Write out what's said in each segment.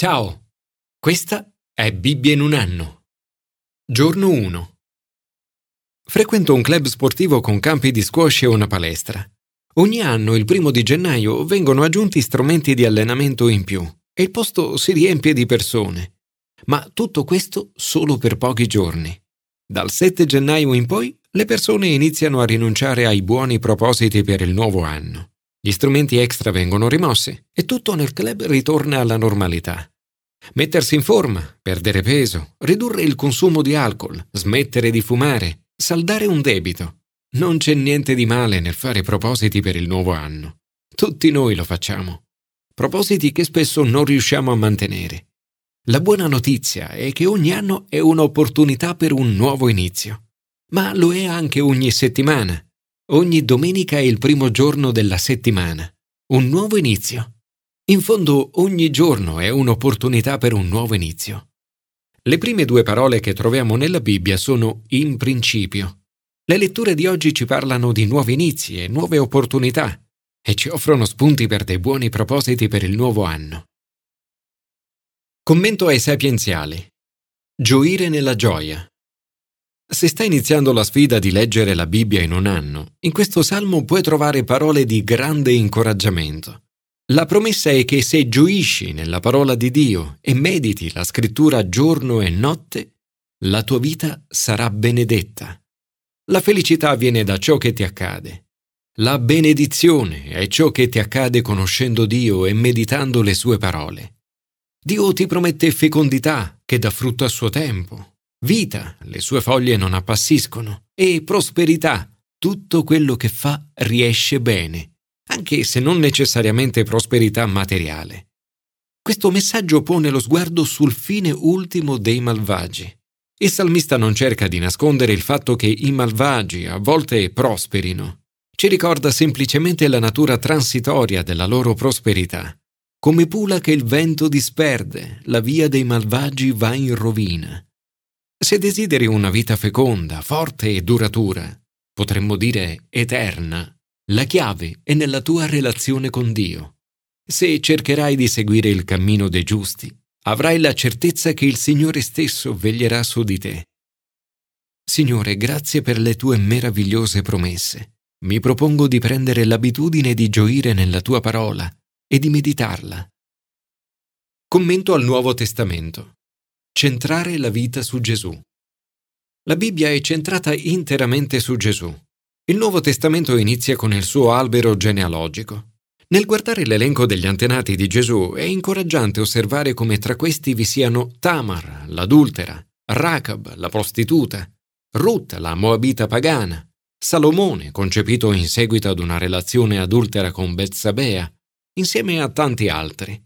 Ciao, questa è Bibbia in un anno. Giorno 1. Frequento un club sportivo con campi di squash e una palestra. Ogni anno, il primo di gennaio, vengono aggiunti strumenti di allenamento in più e il posto si riempie di persone. Ma tutto questo solo per pochi giorni. Dal 7 gennaio in poi, le persone iniziano a rinunciare ai buoni propositi per il nuovo anno. Gli strumenti extra vengono rimossi e tutto nel club ritorna alla normalità. Mettersi in forma, perdere peso, ridurre il consumo di alcol, smettere di fumare, saldare un debito. Non c'è niente di male nel fare propositi per il nuovo anno. Tutti noi lo facciamo. Propositi che spesso non riusciamo a mantenere. La buona notizia è che ogni anno è un'opportunità per un nuovo inizio. Ma lo è anche ogni settimana Ogni domenica è il primo giorno della settimana, un nuovo inizio. In fondo ogni giorno è un'opportunità per un nuovo inizio. Le prime due parole che troviamo nella Bibbia sono in principio. Le letture di oggi ci parlano di nuovi inizi e nuove opportunità e ci offrono spunti per dei buoni propositi per il nuovo anno. Commento ai sapienziali. Gioire nella gioia. Se stai iniziando la sfida di leggere la Bibbia in un anno, in questo salmo puoi trovare parole di grande incoraggiamento. La promessa è che se gioisci nella parola di Dio e mediti la scrittura giorno e notte, la tua vita sarà benedetta. La felicità viene da ciò che ti accade. La benedizione è ciò che ti accade conoscendo Dio e meditando le sue parole. Dio ti promette fecondità che dà frutto a suo tempo, vita, le sue foglie non appassiscono, e prosperità, tutto quello che fa riesce bene, anche se non necessariamente prosperità materiale. Questo messaggio pone lo sguardo sul fine ultimo dei malvagi. Il salmista non cerca di nascondere il fatto che i malvagi a volte prosperino. Ci ricorda semplicemente la natura transitoria della loro prosperità. Come pula che il vento disperde, la via dei malvagi va in rovina. Se desideri una vita feconda, forte e duratura, potremmo dire eterna, la chiave è nella tua relazione con Dio. Se cercherai di seguire il cammino dei giusti, avrai la certezza che il Signore stesso veglierà su di te. Signore, grazie per le tue meravigliose promesse. Mi propongo di prendere l'abitudine di gioire nella tua parola e di meditarla. Commento al Nuovo Testamento. Centrare la vita su Gesù. La Bibbia è centrata interamente su Gesù. Il Nuovo Testamento inizia con il suo albero genealogico. Nel guardare l'elenco degli antenati di Gesù è incoraggiante osservare come tra questi vi siano Tamar, l'adultera, Rachab, la prostituta, Ruth, la moabita pagana, Salomone, concepito in seguito ad una relazione adultera con Betsabea, insieme a tanti altri.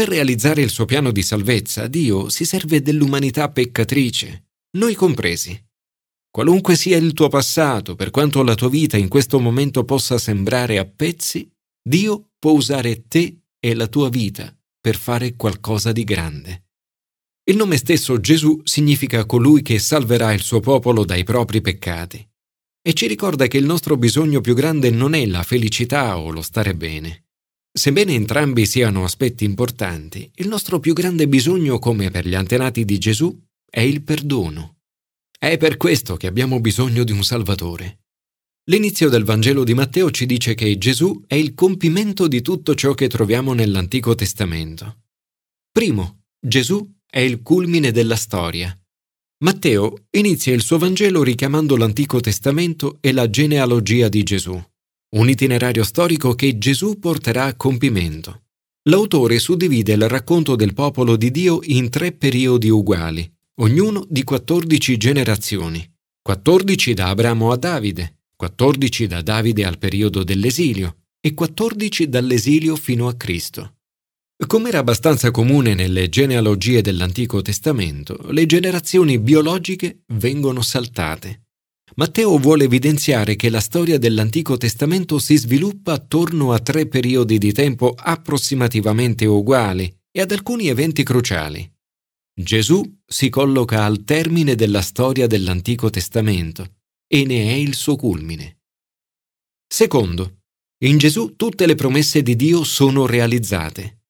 Per realizzare il suo piano di salvezza, Dio si serve dell'umanità peccatrice, noi compresi. Qualunque sia il tuo passato, per quanto la tua vita in questo momento possa sembrare a pezzi, Dio può usare te e la tua vita per fare qualcosa di grande. Il nome stesso Gesù significa colui che salverà il suo popolo dai propri peccati e ci ricorda che il nostro bisogno più grande non è la felicità o lo stare bene. Sebbene entrambi siano aspetti importanti, il nostro più grande bisogno, come per gli antenati di Gesù, è il perdono. È per questo che abbiamo bisogno di un Salvatore. L'inizio del Vangelo di Matteo ci dice che Gesù è il compimento di tutto ciò che troviamo nell'Antico Testamento. Primo, Gesù è il culmine della storia. Matteo inizia il suo Vangelo richiamando l'Antico Testamento e la genealogia di Gesù un itinerario storico che Gesù porterà a compimento. L'autore suddivide il racconto del popolo di Dio in tre periodi uguali, ognuno di 14 generazioni, 14 da Abramo a Davide, 14 da Davide al periodo dell'esilio e 14 dall'esilio fino a Cristo. Come era abbastanza comune nelle genealogie dell'Antico Testamento, le generazioni biologiche vengono saltate. Matteo vuole evidenziare che la storia dell'Antico Testamento si sviluppa attorno a tre periodi di tempo approssimativamente uguali e ad alcuni eventi cruciali. Gesù si colloca al termine della storia dell'Antico Testamento e ne è il suo culmine. Secondo, in Gesù tutte le promesse di Dio sono realizzate.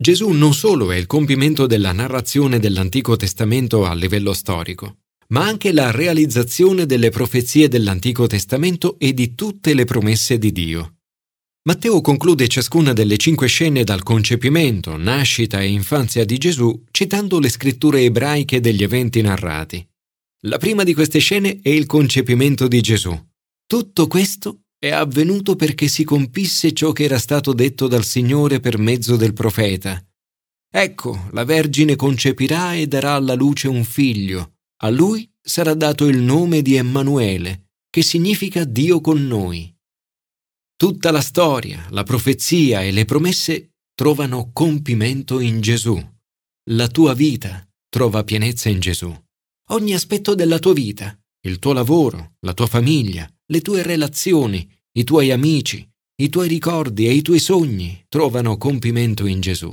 Gesù non solo è il compimento della narrazione dell'Antico Testamento a livello storico, ma anche la realizzazione delle profezie dell'Antico Testamento e di tutte le promesse di Dio. Matteo conclude ciascuna delle cinque scene dal concepimento, nascita e infanzia di Gesù citando le scritture ebraiche degli eventi narrati. La prima di queste scene è il concepimento di Gesù. Tutto questo è avvenuto perché si compisse ciò che era stato detto dal Signore per mezzo del profeta. Ecco, la Vergine concepirà e darà alla luce un figlio. A lui sarà dato il nome di Emanuele, che significa Dio con noi. Tutta la storia, la profezia e le promesse trovano compimento in Gesù. La tua vita trova pienezza in Gesù. Ogni aspetto della tua vita, il tuo lavoro, la tua famiglia, le tue relazioni, i tuoi amici, i tuoi ricordi e i tuoi sogni trovano compimento in Gesù.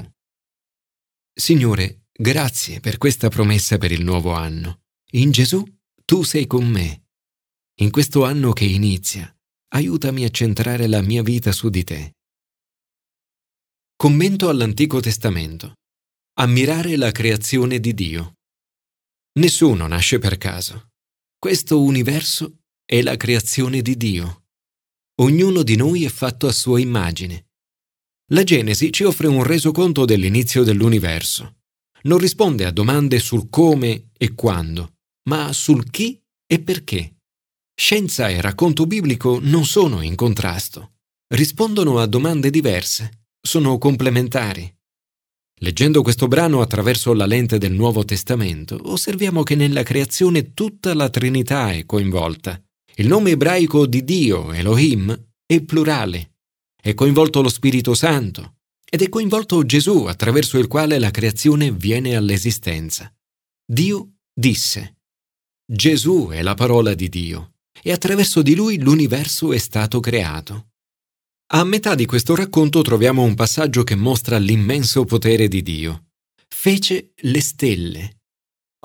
Signore, grazie per questa promessa per il nuovo anno. In Gesù tu sei con me. In questo anno che inizia, aiutami a centrare la mia vita su di te. Commento all'Antico Testamento. Ammirare la creazione di Dio. Nessuno nasce per caso. Questo universo è la creazione di Dio. Ognuno di noi è fatto a sua immagine. La Genesi ci offre un resoconto dell'inizio dell'universo. Non risponde a domande sul come e quando, ma sul chi e perché. Scienza e racconto biblico non sono in contrasto. Rispondono a domande diverse, sono complementari. Leggendo questo brano attraverso la lente del Nuovo Testamento, osserviamo che nella creazione tutta la Trinità è coinvolta. Il nome ebraico di Dio, Elohim, è plurale. È coinvolto lo Spirito Santo ed è coinvolto Gesù attraverso il quale la creazione viene all'esistenza. Dio disse. Gesù è la parola di Dio e attraverso di lui l'universo è stato creato. A metà di questo racconto troviamo un passaggio che mostra l'immenso potere di Dio. Fece le stelle,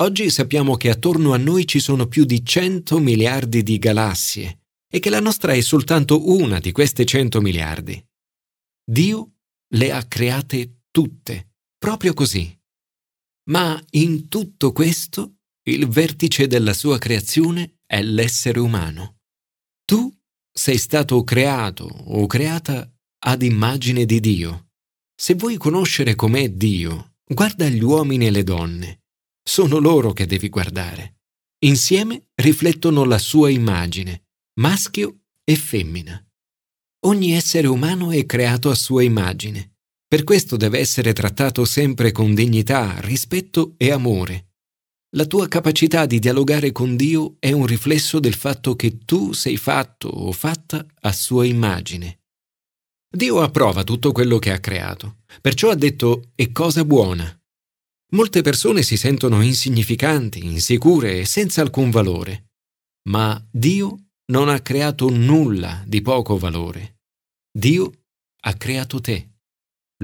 Oggi sappiamo che attorno a noi ci sono più di 100 miliardi di galassie e che la nostra è soltanto una di queste 100 miliardi. Dio le ha create tutte, proprio così. Ma in tutto questo il vertice della sua creazione è l'essere umano. Tu sei stato creato o creata ad immagine di Dio. Se vuoi conoscere com'è Dio, guarda gli uomini e le donne sono loro che devi guardare. Insieme riflettono la sua immagine, maschio e femmina. Ogni essere umano è creato a sua immagine. Per questo deve essere trattato sempre con dignità, rispetto e amore. La tua capacità di dialogare con Dio è un riflesso del fatto che tu sei fatto o fatta a sua immagine. Dio approva tutto quello che ha creato, perciò ha detto è cosa buona. Molte persone si sentono insignificanti, insicure e senza alcun valore. Ma Dio non ha creato nulla di poco valore. Dio ha creato te.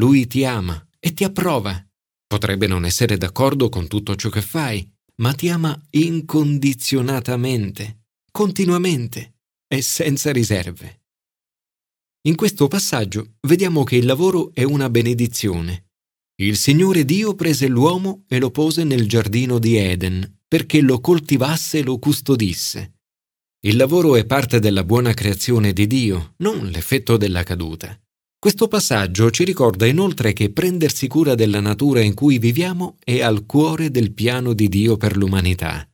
Lui ti ama e ti approva. Potrebbe non essere d'accordo con tutto ciò che fai, ma ti ama incondizionatamente, continuamente e senza riserve. In questo passaggio vediamo che il lavoro è una benedizione il Signore Dio prese l'uomo e lo pose nel giardino di Eden perché lo coltivasse e lo custodisse. Il lavoro è parte della buona creazione di Dio, non l'effetto della caduta. Questo passaggio ci ricorda inoltre che prendersi cura della natura in cui viviamo è al cuore del piano di Dio per l'umanità.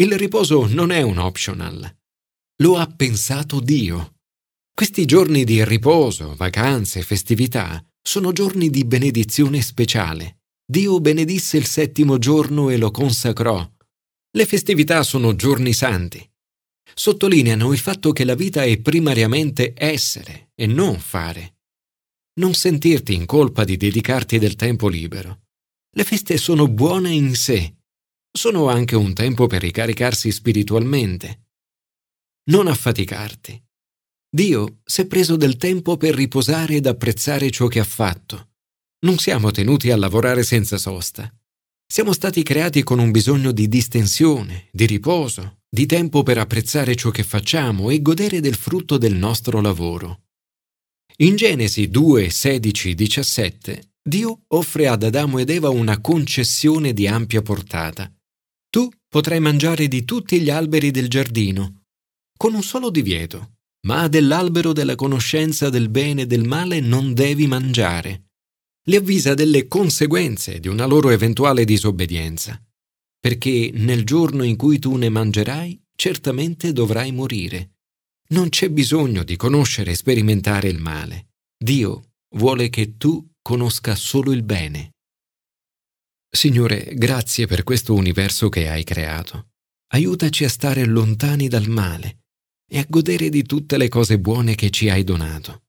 Il riposo non è un optional. Lo ha pensato Dio. Questi giorni di riposo, vacanze, festività sono giorni di benedizione speciale. Dio benedisse il settimo giorno e lo consacrò. Le festività sono giorni santi. Sottolineano il fatto che la vita è primariamente essere e non fare. Non sentirti in colpa di dedicarti del tempo libero. Le feste sono buone in sé. Sono anche un tempo per ricaricarsi spiritualmente. Non affaticarti. Dio si è preso del tempo per riposare ed apprezzare ciò che ha fatto. Non siamo tenuti a lavorare senza sosta. Siamo stati creati con un bisogno di distensione, di riposo, di tempo per apprezzare ciò che facciamo e godere del frutto del nostro lavoro. In Genesi 2, 16, 17 Dio offre ad Adamo ed Eva una concessione di ampia portata. Tu potrai mangiare di tutti gli alberi del giardino, con un solo divieto, ma dell'albero della conoscenza del bene e del male non devi mangiare. Li avvisa delle conseguenze di una loro eventuale disobbedienza, perché nel giorno in cui tu ne mangerai, certamente dovrai morire. Non c'è bisogno di conoscere e sperimentare il male. Dio vuole che tu conosca solo il bene. Signore, grazie per questo universo che hai creato. Aiutaci a stare lontani dal male e a godere di tutte le cose buone che ci hai donato.